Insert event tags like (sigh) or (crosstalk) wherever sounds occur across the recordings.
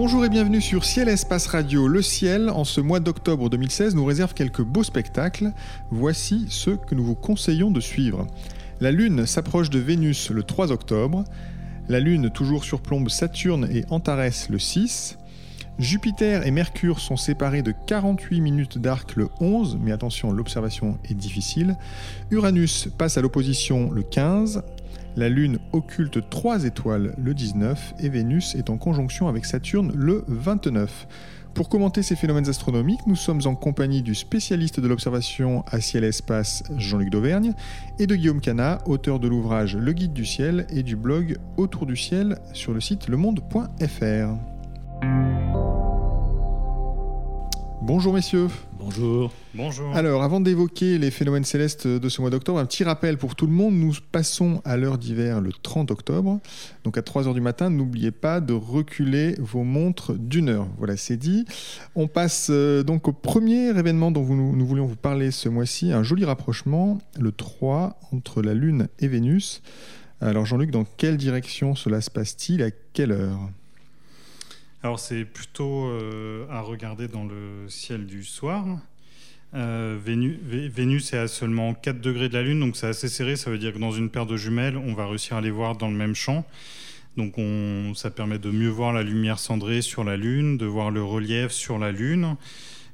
Bonjour et bienvenue sur Ciel Espace Radio. Le ciel, en ce mois d'octobre 2016, nous réserve quelques beaux spectacles. Voici ceux que nous vous conseillons de suivre. La Lune s'approche de Vénus le 3 octobre. La Lune toujours surplombe Saturne et Antares le 6. Jupiter et Mercure sont séparés de 48 minutes d'arc le 11, mais attention, l'observation est difficile. Uranus passe à l'opposition le 15. La Lune occulte trois étoiles le 19 et Vénus est en conjonction avec Saturne le 29. Pour commenter ces phénomènes astronomiques, nous sommes en compagnie du spécialiste de l'observation à ciel et espace Jean-Luc Dauvergne et de Guillaume Cana, auteur de l'ouvrage Le Guide du ciel et du blog Autour du ciel sur le site lemonde.fr. Bonjour messieurs. Bonjour. Bonjour. Alors, avant d'évoquer les phénomènes célestes de ce mois d'octobre, un petit rappel pour tout le monde. Nous passons à l'heure d'hiver le 30 octobre. Donc à 3 heures du matin, n'oubliez pas de reculer vos montres d'une heure. Voilà, c'est dit. On passe euh, donc au premier événement dont nous voulions vous parler ce mois-ci. Un joli rapprochement, le 3, entre la Lune et Vénus. Alors Jean-Luc, dans quelle direction cela se passe-t-il? À quelle heure? Alors c'est plutôt euh, à regarder dans le ciel du soir. Euh, Vénus, est à seulement 4 degrés de la Lune, donc c'est assez serré. Ça veut dire que dans une paire de jumelles, on va réussir à les voir dans le même champ. Donc on, ça permet de mieux voir la lumière cendrée sur la Lune, de voir le relief sur la Lune.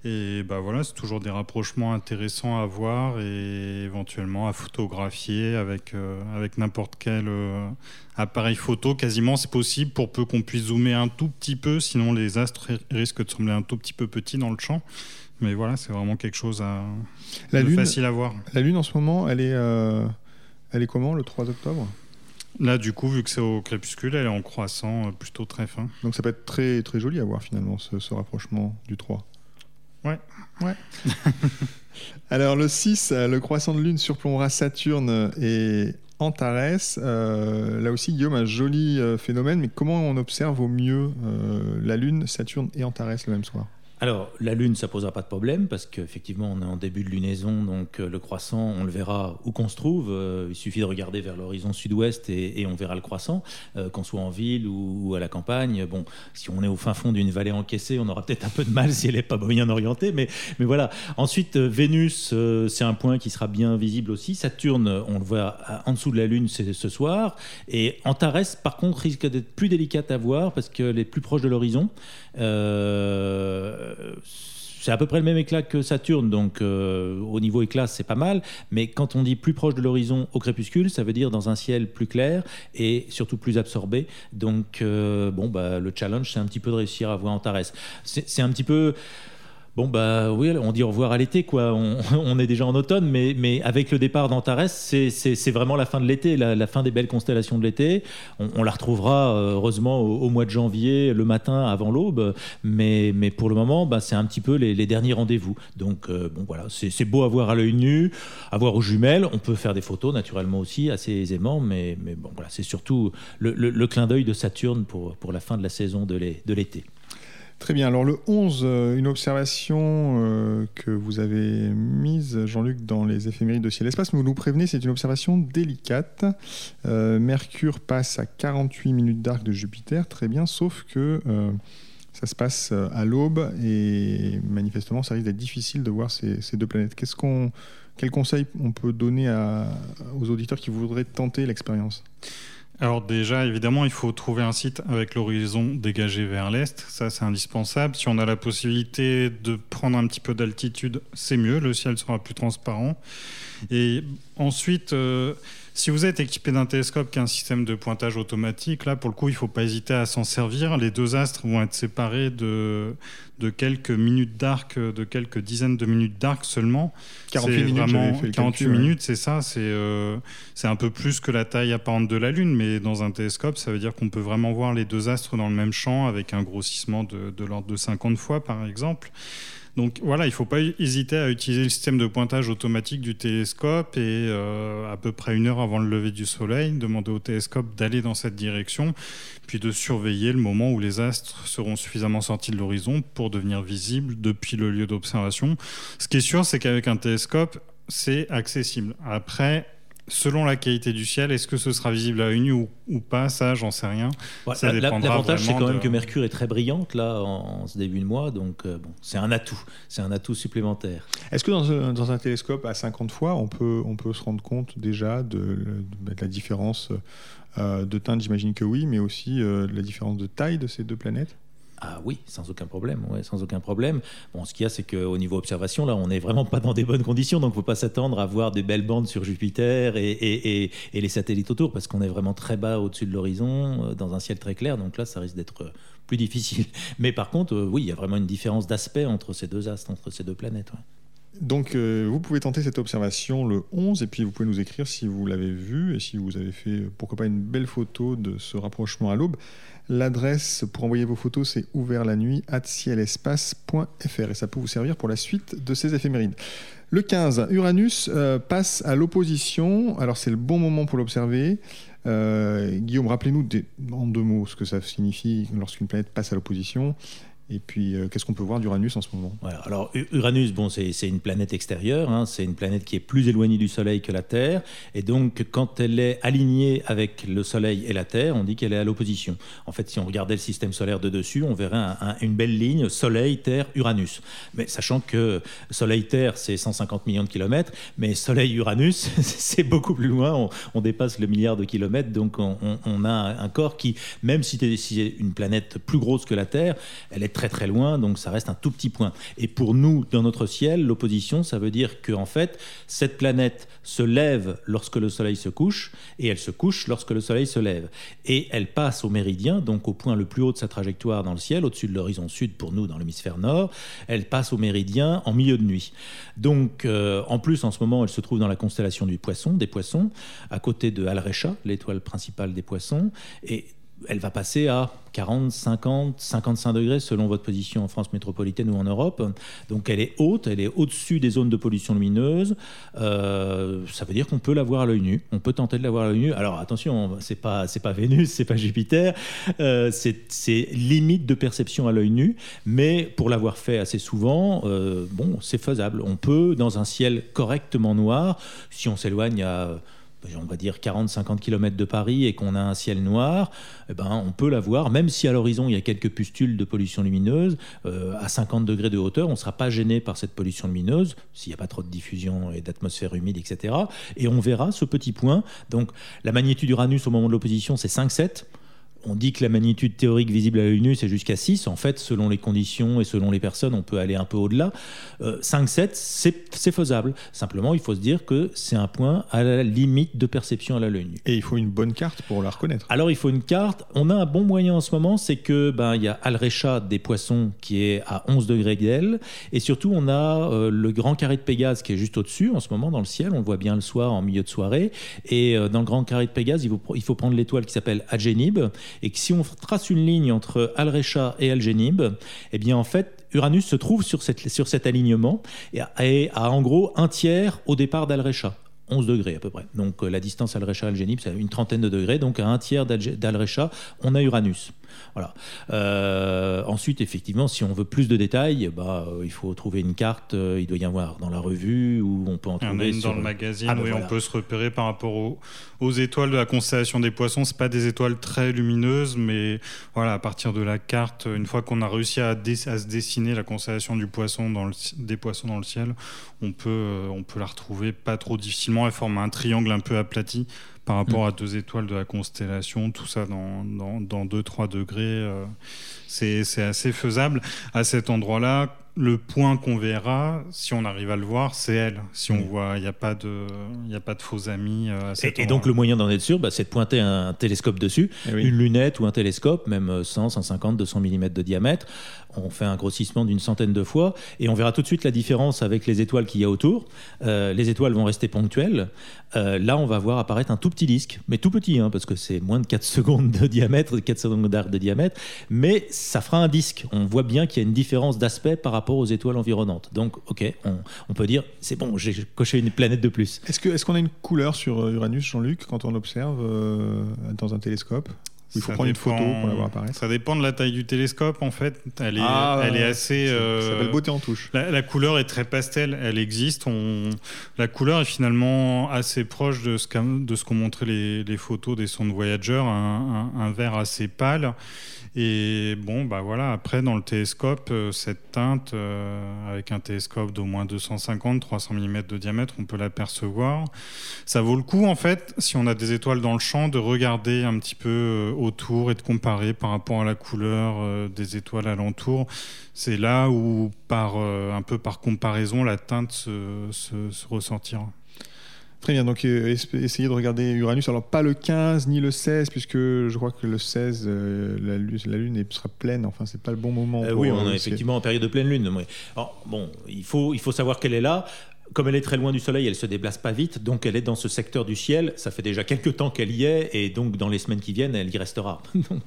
Et bah voilà, c'est toujours des rapprochements intéressants à voir et éventuellement à photographier avec, euh, avec n'importe quel euh, appareil photo. Quasiment, c'est possible pour peu qu'on puisse zoomer un tout petit peu, sinon les astres risquent de sembler un tout petit peu petits dans le champ. Mais voilà, c'est vraiment quelque chose à, la lune, facile à voir. La Lune en ce moment, elle est, euh, elle est comment le 3 octobre? Là, du coup, vu que c'est au crépuscule, elle est en croissant plutôt très fin. Donc ça peut être très, très joli à voir finalement, ce, ce rapprochement du 3. Ouais. Ouais. (laughs) Alors le 6, euh, le croissant de lune surplombera Saturne et Antares. Euh, là aussi, Guillaume, un joli euh, phénomène, mais comment on observe au mieux la Lune, Saturne et Antares le même soir? Alors, la Lune, ça posera pas de problème parce qu'effectivement, on est en début de lunaison, donc euh, le croissant, on le verra où qu'on se trouve. Euh, il suffit de regarder vers l'horizon sud-ouest et, on verra le croissant, euh, qu'on soit en ville ou, à la campagne. Bon, si on est au fin fond d'une vallée encaissée, on aura peut-être un peu de mal si elle n'est pas bien orientée, mais, mais voilà. Ensuite, Vénus, c'est un point qui sera bien visible aussi. Saturne, on le voit en dessous de la Lune ce soir. Et Antares, par contre, risque d'être plus délicate à voir parce qu'elle est plus proche de l'horizon. Euh, c'est à peu près le même éclat que Saturne, donc euh, au niveau éclat, c'est pas mal. Mais quand on dit plus proche de l'horizon au crépuscule, ça veut dire dans un ciel plus clair et surtout plus absorbé. Donc, euh, bon, bah, le challenge, c'est un petit peu de réussir à voir Antares. C'est un petit peu. Bon, bah oui, on dit au revoir à l'été, quoi. (laughs) On, est déjà en automne, mais, mais avec le départ d'Antares, c'est vraiment la fin de l'été, la, fin des belles constellations de l'été. On, la retrouvera, euh, heureusement, au, mois de janvier, le matin, avant l'aube. Mais, mais pour le moment, bah, c'est un petit peu les, derniers rendez-vous. Donc, euh, bon, voilà, c'est beau à voir à l'œil nu, à voir aux jumelles. On peut faire des photos, naturellement, aussi, assez aisément. Mais, mais bon, voilà, c'est surtout le, le, clin d'œil de Saturne pour, pour la fin de la saison de l'été. Très bien. Alors le 11, euh, une observation euh, que vous avez mise, Jean-Luc, dans les éphémérides de ciel-espace. Vous nous prévenez, c'est une observation délicate. Euh, Mercure passe à 48 minutes d'arc de Jupiter. Très bien, sauf que ça se passe à l'aube et manifestement, ça risque d'être difficile de voir ces, deux planètes. Quel conseil on peut donner aux auditeurs qui voudraient tenter l'expérience? Alors déjà, évidemment, il faut trouver un site avec l'horizon dégagé vers l'est. Ça, c'est indispensable. Si on a la possibilité de prendre un petit peu d'altitude, c'est mieux. Le ciel sera plus transparent. Et ensuite, euh, si vous êtes équipé d'un télescope qui a un système de pointage automatique, là, pour le coup, il ne faut pas hésiter à s'en servir. Les deux astres vont être séparés de, de quelques minutes d'arc, de quelques dizaines de minutes d'arc seulement. 48 minutes, vraiment, 48 minutes, c'est ça. Euh, c'est un peu plus que la taille apparente de la Lune, mais dans un télescope, ça veut dire qu'on peut vraiment voir les deux astres dans le même champ avec un grossissement de, de l'ordre de 50 fois, par exemple. Donc voilà, il ne faut pas hésiter à utiliser le système de pointage automatique du télescope et euh, à peu près une heure avant le lever du soleil, demander au télescope d'aller dans cette direction, puis de surveiller le moment où les astres seront suffisamment sortis de l'horizon pour devenir visibles depuis le lieu d'observation. Ce qui est sûr, c'est qu'avec un télescope, c'est accessible. Après, selon la qualité du ciel, est-ce que ce sera visible à une ou, ou pas? Ça, j'en sais rien. L'avantage, c'est quand même que Mercure est très brillante là en, ce début de mois, donc euh, bon, c'est un atout, c'est un atout supplémentaire. Est-ce que dans, un télescope à 50 fois, on peut, on peut se rendre compte déjà de, la différence euh, de teinte? J'imagine que oui, mais aussi euh, de la différence de taille de ces deux planètes? Ah oui, sans aucun problème, ouais, sans aucun problème. Bon, ce qu'il y a, c'est qu'au niveau observation, là, on n'est vraiment pas dans des bonnes conditions, donc il ne faut pas s'attendre à voir des belles bandes sur Jupiter et, les satellites autour, parce qu'on est vraiment très bas au-dessus de l'horizon, euh, dans un ciel très clair, donc là, ça risque d'être euh, plus difficile. (laughs) Mais par contre, euh, oui, il y a vraiment une différence d'aspect entre ces deux astres, entre ces deux planètes. Donc, vous pouvez tenter cette observation le 11, et puis vous pouvez nous écrire si vous l'avez vu et si vous avez fait, pourquoi pas, une belle photo de ce rapprochement à l'aube. L'adresse pour envoyer vos photos, c'est ouvert la nuit cielespace.fr et ça peut vous servir pour la suite de ces éphémérides. Le 15, Uranus euh, passe à l'opposition. Alors c'est le bon moment pour l'observer. Euh, Guillaume, rappelez-nous en deux mots ce que ça signifie lorsqu'une planète passe à l'opposition et puis, euh, qu'est-ce qu'on peut voir d'Uranus en ce moment? Alors, Uranus, bon, c'est une planète extérieure, hein. c'est une planète qui est plus éloignée du Soleil que la Terre, et donc quand elle est alignée avec le Soleil et la Terre, on dit qu'elle est à l'opposition. En fait, si on regardait le système solaire de dessus, on verrait une belle ligne Soleil, Terre, Uranus. Mais sachant que Soleil-Terre, c'est 150 millions de kilomètres, mais Soleil-Uranus, (laughs) c'est beaucoup plus loin, on, dépasse le milliard de kilomètres, donc on, a un corps qui, même si c'est une planète plus grosse que la Terre, elle est très très loin, donc ça reste un tout petit point. Et pour nous, dans notre ciel, l'opposition, ça veut dire que en fait, cette planète se lève lorsque le Soleil se couche, et elle se couche lorsque le Soleil se lève. Et elle passe au méridien, donc au point le plus haut de sa trajectoire dans le ciel, au-dessus de l'horizon sud pour nous dans l'hémisphère nord, elle passe au méridien en milieu de nuit. Donc, euh, en plus, en ce moment, elle se trouve dans la constellation du Poisson, des Poissons, à côté de Alrecha, l'étoile principale des Poissons, et elle va passer à 40, 50, 55 degrés selon votre position en France métropolitaine ou en Europe. Donc elle est haute, elle est au-dessus des zones de pollution lumineuse. Euh, ça veut dire qu'on peut la voir à l'œil nu. On peut tenter de la voir à l'œil nu. Alors attention, c'est pas c'est pas Vénus, c'est pas Jupiter. Euh, c'est limite de perception à l'œil nu, mais pour l'avoir fait assez souvent, euh, bon, c'est faisable. On peut dans un ciel correctement noir, si on s'éloigne à on va dire 40-50 km de Paris et qu'on a un ciel noir, eh ben, on peut la voir, même si à l'horizon il y a quelques pustules de pollution lumineuse, euh, à 50 degrés de hauteur, on ne sera pas gêné par cette pollution lumineuse, s'il n'y a pas trop de diffusion et d'atmosphère humide, etc. Et on verra ce petit point. Donc la magnitude d'Uranus au moment de l'opposition, c'est 5-7 on dit que la magnitude théorique visible à l'œil nu, c'est jusqu'à 6. En fait, selon les conditions et selon les personnes, on peut aller un peu au-delà. 5-7, euh, c'est faisable. Simplement, il faut se dire que c'est un point à la limite de perception à l'œil nu. Et il faut une bonne carte pour la reconnaître. Alors, il faut une carte. On a un bon moyen en ce moment, c'est que ben, il y a Alrecha des poissons qui est à 11 degrés d'aile. Et surtout, on a euh, le grand carré de Pégase qui est juste au-dessus en ce moment dans le ciel. On le voit bien le soir en milieu de soirée. Et euh, dans le grand carré de Pégase, il faut, il faut prendre l'étoile qui s'appelle Agénib et que si on trace une ligne entre Al-Recha et Al-Génib, eh bien en fait, Uranus se trouve sur, cette, sur cet alignement et a, en gros un tiers au départ d'Al-Recha. 11 degrés à peu près. Donc euh, la distance Al-Recha-Al-Génib, c'est une trentaine de degrés. Donc à un tiers d'Al-Recha, on a Uranus. Voilà. Euh, ensuite, effectivement, si on veut plus de détails, bah, euh, il faut trouver une carte. Euh, il doit y avoir dans la revue ou on peut en trouver. Il y en a dans le magazine. Ah, bah on peut se repérer par rapport aux, étoiles de la constellation des Poissons. C'est pas des étoiles très lumineuses, mais voilà, à partir de la carte, une fois qu'on a réussi à, se dessiner la constellation du Poisson dans le, des Poissons dans le ciel, on peut, on peut la retrouver pas trop difficilement. Elle forme un triangle un peu aplati par rapport mm. à deux étoiles de la constellation, tout ça dans, dans, 2-3 degrés, euh, c'est assez faisable. À cet endroit-là, le point qu'on verra, si on arrive à le voir, c'est elle. Si on voit, il n'y a, pas de, a pas de faux amis. Euh, et, donc le moyen d'en être sûr, bah, c'est de pointer un télescope dessus, eh une lunette ou un télescope, même 100, 150, 200 mm de diamètre. On fait un grossissement d'une centaine de fois et on verra tout de suite la différence avec les étoiles qu'il y a autour. Euh, les étoiles vont rester ponctuelles. Euh, là, on va voir apparaître un tout petit disque, mais tout petit, hein, parce que c'est moins de 4 (laughs) secondes de diamètre, 4 secondes d'arc de diamètre, mais ça fera un disque. On voit bien qu'il y a une différence d'aspect par rapport rapport aux étoiles environnantes. Donc, ok, on, peut dire, c'est bon, j'ai coché une planète de plus. Est-ce qu'on est qu'on a une couleur sur Uranus, Jean-Luc, quand on observe dans un télescope? Il faut prendre une photo pour la voir apparaître? Ça dépend de la taille du télescope en fait. Elle est, ah, elle est assez. Euh, ça s'appelle beauté en touche. La, couleur est très pastel, elle existe. On... La couleur est finalement assez proche de ce qu'ont montré les, les, photos des sondes Voyager, un, un, un vert assez pâle. Et bon, bah voilà, après, dans le télescope, euh, cette teinte, euh, avec un télescope d'au moins 250-300 mm de diamètre, on peut l'apercevoir. Ça vaut le coup, en fait, si on a des étoiles dans le champ, de regarder un petit peu euh, autour et de comparer par rapport à la couleur des étoiles alentour. C'est là où, par, un peu par comparaison, la teinte se, se, se ressortira. Très bien, donc euh, essayez de regarder Uranus. Alors pas le 15 ni le 16, puisque je crois que le 16, euh, la, lune, la, Lune sera pleine. Enfin, c'est pas le bon moment. Euh, oui, on est effectivement en période de pleine Lune. Alors, bon, il faut, il faut savoir qu'elle est là. Comme elle est très loin du Soleil, elle se déplace pas vite, donc elle est dans ce secteur du ciel. Ça fait déjà quelques temps qu'elle y est, et donc dans les semaines qui viennent, elle y restera. (laughs) donc,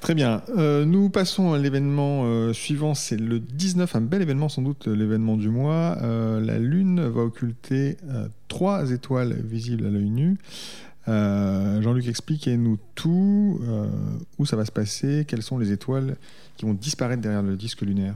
Très bien. Euh, nous passons à l'événement euh, suivant. C'est le 19, un bel événement, sans doute l'événement du mois. Euh, la Lune va occulter trois étoiles visibles à l'œil nu. Jean-Luc, expliquez-nous tout. où ça va se passer? Quelles sont les étoiles qui vont disparaître derrière le disque lunaire?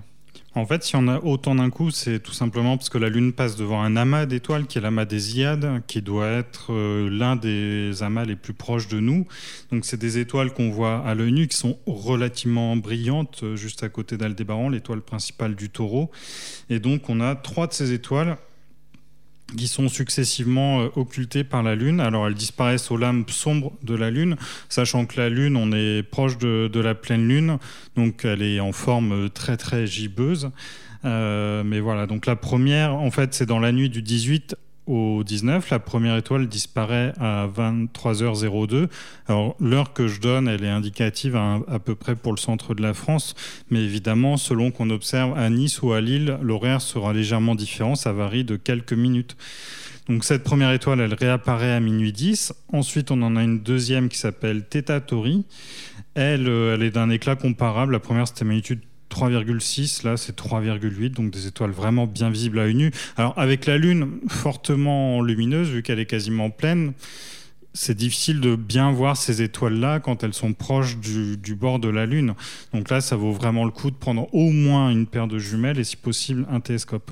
En fait, si on a autant d'un coup, c'est tout simplement parce que la Lune passe devant un amas d'étoiles qui est l'amas des Iades, qui doit être euh, l'un des amas les plus proches de nous. Donc, c'est des étoiles qu'on voit à l'œil nu qui sont relativement brillantes, euh, juste à côté d'Aldébaran, l'étoile principale du taureau. Et donc, on a trois de ces étoiles qui sont successivement euh, occultées par la Lune. Alors elles disparaissent aux lames sombres de la Lune, sachant que la Lune, on est proche de, la pleine Lune, donc elle est en forme euh, très très gibbeuse. Euh, mais voilà, donc la première, en fait, c'est dans la nuit du 18 au 19, la première étoile disparaît à 23h02. Alors l'heure que je donne, elle est indicative à, peu près pour le centre de la France, mais évidemment, selon qu'on observe à Nice ou à Lille, l'horaire sera légèrement différent, ça varie de quelques minutes. Donc cette première étoile, elle réapparaît à minuit 10. Ensuite, on en a une deuxième qui s'appelle Theta Tauri. Elle, euh, elle est d'un éclat comparable. La première, c'était magnitude 3,6, là c'est 3,8, donc des étoiles vraiment bien visibles à une nu. Alors avec la Lune fortement lumineuse, vu qu'elle est quasiment pleine, c'est difficile de bien voir ces étoiles-là quand elles sont proches du, bord de la Lune. Donc là, ça vaut vraiment le coup de prendre au moins une paire de jumelles et si possible un télescope.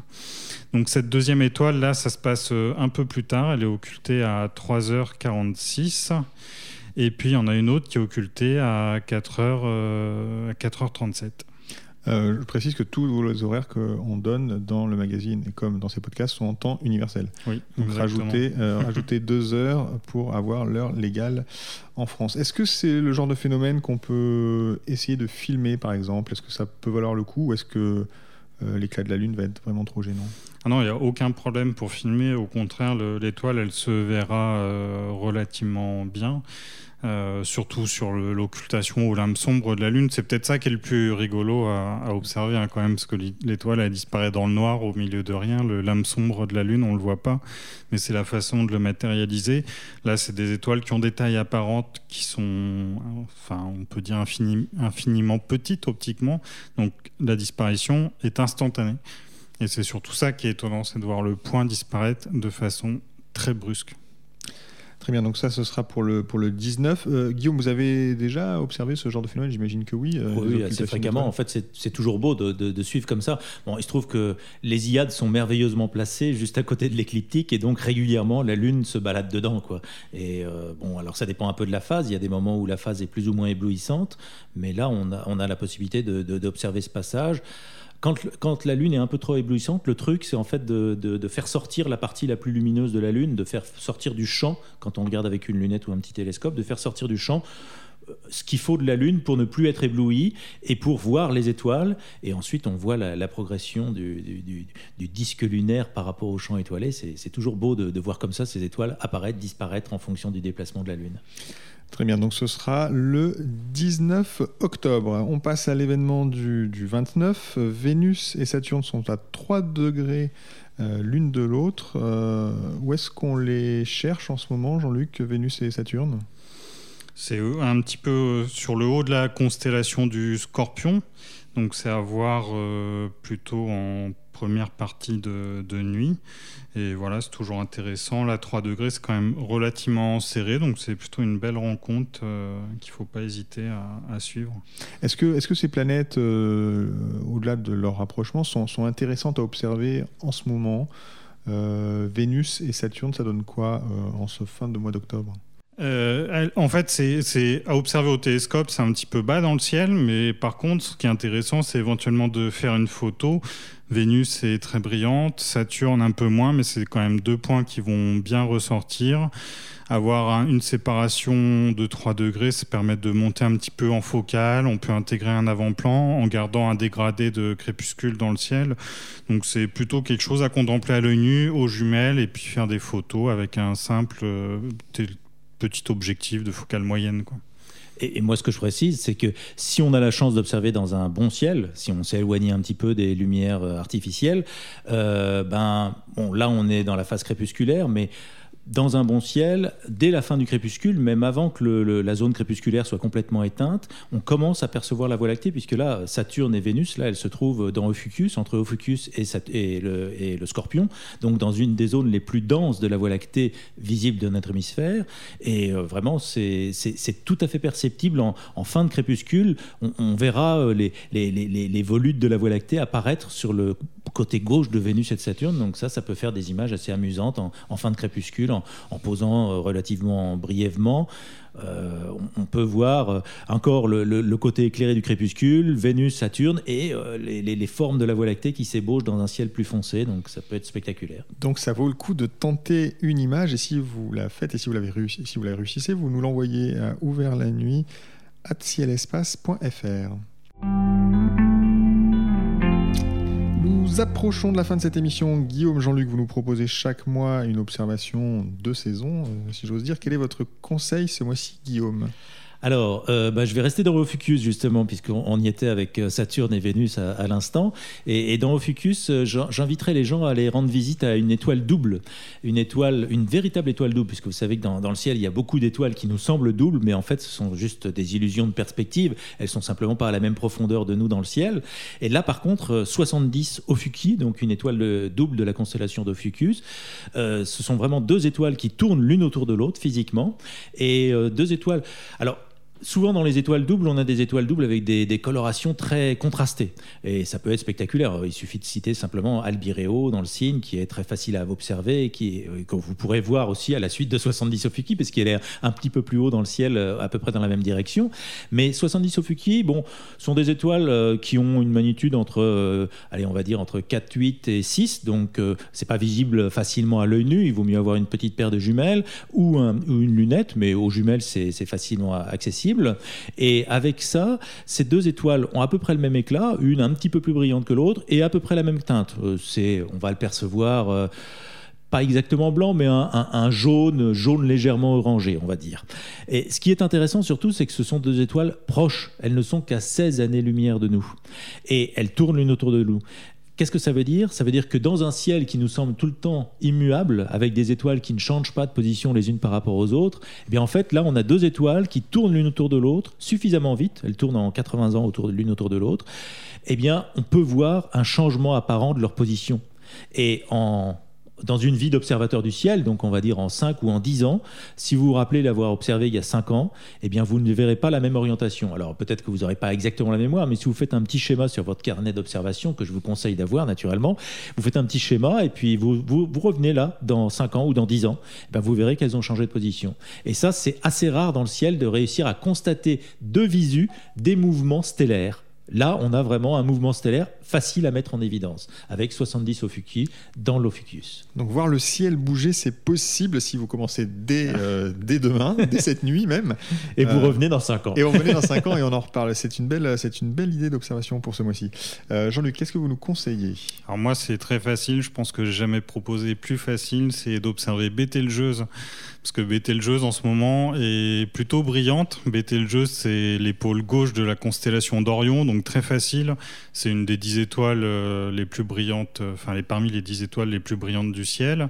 Donc cette deuxième étoile, là, ça se passe euh, un peu plus tard. Elle est occultée à 3h46. Et puis, il y en a une autre qui est occultée à 4h, euh, 4h37. Euh, je précise que tous les horaires qu'on donne dans le magazine et comme dans ces podcasts sont en temps universel. Oui, Donc rajouter, euh, (laughs) rajouter deux heures pour avoir l'heure légale en France. Est-ce que c'est le genre de phénomène qu'on peut essayer de filmer par exemple? Est-ce que ça peut valoir le coup ou est-ce que euh, l'éclat de la Lune va être vraiment trop gênant? Ah non, il n'y a aucun problème pour filmer. Au contraire, l'étoile, elle se verra relativement bien. Euh, surtout sur l'occultation aux lames sombres de la Lune. C'est peut-être ça qui est le plus rigolo à, observer hein, quand même, parce que l'étoile, elle disparaît dans le noir au milieu de rien. Le lame sombre de la Lune, on le voit pas, mais c'est la façon de le matérialiser. Là, c'est des étoiles qui ont des tailles apparentes qui sont, enfin, on peut dire infiniment petites optiquement. Donc la disparition est instantanée. Et c'est surtout ça qui est étonnant, c'est de voir le point disparaître de façon très brusque. Très bien, donc ça, ce sera pour le, pour le 19. Euh, Guillaume, vous avez déjà observé ce genre de phénomène? J'imagine que oui. Euh, oui, assez fréquemment. En fait, c'est toujours beau de, de, suivre comme ça. Bon, il se trouve que les IAD sont merveilleusement placés juste à côté de l'écliptique et donc régulièrement, la Lune se balade dedans. Quoi. Et euh, bon, alors ça dépend un peu de la phase. Il y a des moments où la phase est plus ou moins éblouissante, mais là, on a, on a la possibilité d'observer ce passage. Quand, la Lune est un peu trop éblouissante, le truc, c'est en fait de, faire sortir la partie la plus lumineuse de la Lune, de faire sortir du champ, quand on regarde avec une lunette ou un petit télescope, de faire sortir du champ euh, ce qu'il faut de la Lune pour ne plus être ébloui et pour voir les étoiles. Et ensuite, on voit la, progression du, disque lunaire par rapport au champ étoilé. C'est toujours beau de voir comme ça ces étoiles apparaître, disparaître en fonction du déplacement de la Lune. Très bien, donc ce sera le 19 octobre. On passe à l'événement du, 29. Vénus et Saturne sont à 3 degrés euh, l'une de l'autre. Euh, où est-ce qu'on les cherche en ce moment, Jean-Luc, Vénus et Saturne? C'est un petit peu sur le haut de la constellation du Scorpion. Donc c'est à voir plutôt en première partie de, nuit. Et voilà, c'est toujours intéressant. La 3 degrés, c'est quand même relativement serré, donc c'est plutôt une belle rencontre euh, qu'il ne faut pas hésiter à, suivre. Est-ce que, est -ce que ces planètes, euh, au-delà de leur rapprochement, sont, sont, intéressantes à observer en ce moment? Euh, Vénus et Saturne, ça donne quoi en ce fin de mois d'octobre? En fait, c'est à observer au télescope, c'est un petit peu bas dans le ciel, mais par contre, ce qui est intéressant, c'est éventuellement de faire une photo Vénus est très brillante, Saturne un peu moins, mais c'est quand même deux points qui vont bien ressortir. Avoir une séparation de 3 degrés, ça permet de monter un petit peu en focale. On peut intégrer un avant-plan en gardant un dégradé de crépuscule dans le ciel. Donc c'est plutôt quelque chose à contempler à l'œil nu, aux jumelles, et puis faire des photos avec un simple euh, petit objectif de focale moyenne. Quoi. Et, moi, ce que je précise, c'est que si on a la chance d'observer dans un bon ciel, si on s'est éloigné un petit peu des lumières euh, artificielles, euh, ben, là, on est dans la phase crépusculaire, mais dans un bon ciel, dès la fin du crépuscule, même avant que la zone crépusculaire soit complètement éteinte, on commence à percevoir la Voie lactée, puisque là, Saturne et Vénus, là, elles se trouvent dans Ophiuchus, entre Ophiuchus et, et, le, Scorpion, donc dans une des zones les plus denses de la Voie lactée visible de notre hémisphère. Et euh, vraiment, c'est tout à fait perceptible en, fin de crépuscule. On, verra euh, les, volutes de la Voie lactée apparaître sur le côté gauche de Vénus et de Saturne. Donc ça, ça peut faire des images assez amusantes en, fin de crépuscule en, posant euh, relativement brièvement. Euh, on, peut voir euh, encore le, côté éclairé du crépuscule, Vénus, Saturne et les, formes de la Voie lactée qui s'ébauchent dans un ciel plus foncé. Donc ça peut être spectaculaire. Donc ça vaut le coup de tenter une image et si vous la faites et si vous l'avez réussi, si vous la réussissez, vous nous l'envoyez à ouvert la nuit cielespace.fr. Nous approchons de la fin de cette émission. Guillaume, Jean-Luc, vous nous proposez chaque mois une observation de saison, euh, si j'ose dire. Quel est votre conseil ce mois-ci, Guillaume? Alors, euh, bah, je vais rester dans Ophiuchus justement, puisqu'on y était avec euh, Saturne et Vénus à, l'instant. Et, dans Ophiuchus, euh, j'inviterai les gens à aller rendre visite à une étoile double, une étoile, une véritable étoile double, puisque vous savez que dans, le ciel, il y a beaucoup d'étoiles qui nous semblent doubles, mais en fait, ce sont juste des illusions de perspective. Elles sont simplement pas à la même profondeur de nous dans le ciel. Et là, par contre, 70 Ophiuchi, donc une étoile double de la constellation d'Ophiuchus, ce sont vraiment deux étoiles qui tournent l'une autour de l'autre physiquement, et deux étoiles. Alors Souvent dans les étoiles doubles, on a des étoiles doubles avec des, colorations très contrastées. Et ça peut être spectaculaire. Il suffit de citer simplement Albireo dans le signe, qui est très facile à observer et euh, que vous pourrez voir aussi à la suite de 70 Ophiuchi, parce qu'elle est un petit peu plus haut dans le ciel, euh, à peu près dans la même direction. Mais 70 Ophiuchi, bon, sont des étoiles euh, qui ont une magnitude entre, allez, on va dire entre 4, 8 et 6. Donc, c'est pas visible facilement à l'œil nu. Il vaut mieux avoir une petite paire de jumelles ou une lunette, mais aux jumelles, c'est facilement accessible. Et avec ça, ces deux étoiles ont à peu près le même éclat, une un petit peu plus brillante que l'autre et à peu près la même teinte. Euh, c'est, on va le percevoir. Euh, pas exactement blanc, mais un, jaune, jaune légèrement orangé, on va dire. Et ce qui est intéressant surtout, c'est que ce sont deux étoiles proches. Elles ne sont qu'à 16 années-lumière de nous. Et elles tournent l'une autour de nous. Qu'est-ce que ça veut dire? Ça veut dire que dans un ciel qui nous semble tout le temps immuable, avec des étoiles qui ne changent pas de position les unes par rapport aux autres, eh bien en fait là on a deux étoiles qui tournent l'une autour de l'autre suffisamment vite, elles tournent en 80 ans autour l'une autour de l'autre, eh bien on peut voir un changement apparent de leur position. Et en dans une vie d'observateur du ciel, donc on va dire en 5 ou en 10 ans, si vous vous rappelez l'avoir observé il y a 5 ans, eh bien vous ne verrez pas la même orientation. Alors peut-être que vous n'aurez pas exactement la mémoire, mais si vous faites un petit schéma sur votre carnet d'observation, que je vous conseille d'avoir naturellement, vous faites un petit schéma et puis vous, vous, revenez là dans 5 ans ou dans 10 ans, eh vous verrez qu'elles ont changé de position. Et ça, c'est assez rare dans le ciel de réussir à constater de visu des mouvements stellaires Là, on a vraiment un mouvement stellaire facile à mettre en évidence, avec 70 Ophiuchi dans l'Ophiuchus. Donc voir le ciel bouger, c'est possible si vous commencez dès, euh, dès demain, dès (laughs) cette nuit même. Et vous euh, revenez dans 5 ans. Et vous revenez dans 5 ans et on en (laughs) reparle. C'est une belle, c'est une belle idée d'observation pour ce mois-ci. Euh, Jean-Luc, qu'est-ce que vous nous conseillez? Alors moi, c'est très facile. Je pense que j'ai jamais proposé plus facile, c'est d'observer Bételgeuse parce que Bételgeuse en ce moment est plutôt brillante. Bételgeuse, c'est l'épaule gauche de la constellation d'Orion, donc très facile. C'est une des dix étoiles euh, les plus brillantes, euh, enfin, parmi les dix étoiles les plus brillantes du ciel.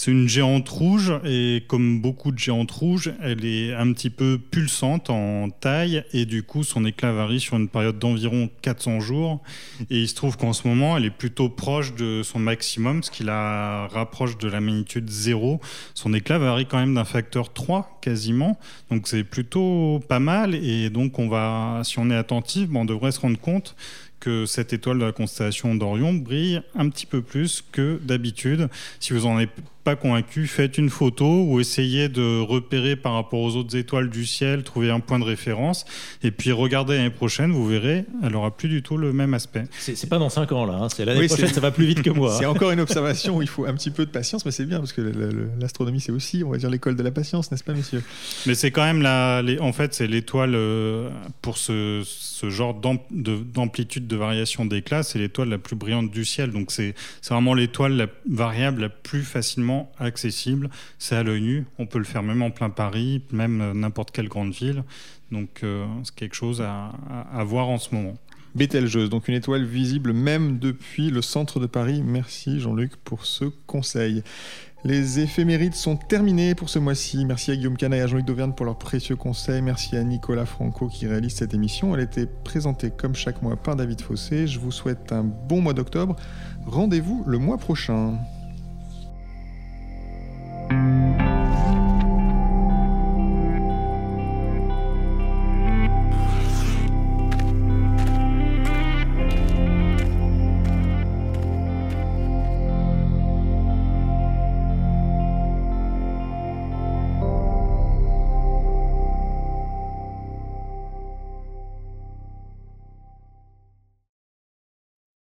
C'est une géante rouge et comme beaucoup de géantes rouges, elle est un petit peu pulsante en taille et du coup son éclat varie sur une période d'environ 400 jours. Et il se trouve qu'en ce moment, elle est plutôt proche de son maximum, ce qui la rapproche de la magnitude 0. Son éclat varie quand même d'un facteur 3 quasiment, donc c'est plutôt pas mal. Et donc on va, si on est attentif, on devrait se rendre compte que cette étoile de la constellation d'Orion brille un petit peu plus que d'habitude. Si vous en êtes pas convaincu, faites une photo ou essayez de repérer par rapport aux autres étoiles du ciel, trouver un point de référence et puis regardez l'année prochaine, vous verrez, elle aura plus du tout le même aspect. C'est pas dans 5 ans là, hein. c'est l'année prochaine, ça va plus vite que moi. (laughs) c'est encore une observation où il faut un petit peu de patience, mais c'est bien parce que l'astronomie c'est aussi, on va dire, l'école de la patience, n'est-ce pas, messieurs? Mais c'est quand même la, en fait, c'est l'étoile euh, pour ce, ce genre d'amplitude de variation d'éclat, c'est l'étoile la plus brillante du ciel. Donc c'est vraiment l'étoile la variable la plus facilement accessible. C'est à l'œil nu. On peut le faire même en plein Paris, même n'importe quelle grande ville. Donc euh, c'est quelque chose à, voir en ce moment. Bételgeuse, donc une étoile visible même depuis le centre de Paris. Merci Jean-Luc pour ce conseil. Les éphémérides sont terminés pour ce mois-ci. Merci à Guillaume Cana et à Jean-Luc Dauvergne pour leurs précieux conseils. Merci à Nicolas Franco qui réalise cette émission. Elle était présentée comme chaque mois par David Fossé. Je vous souhaite un bon mois d'octobre. Rendez-vous le mois prochain. Música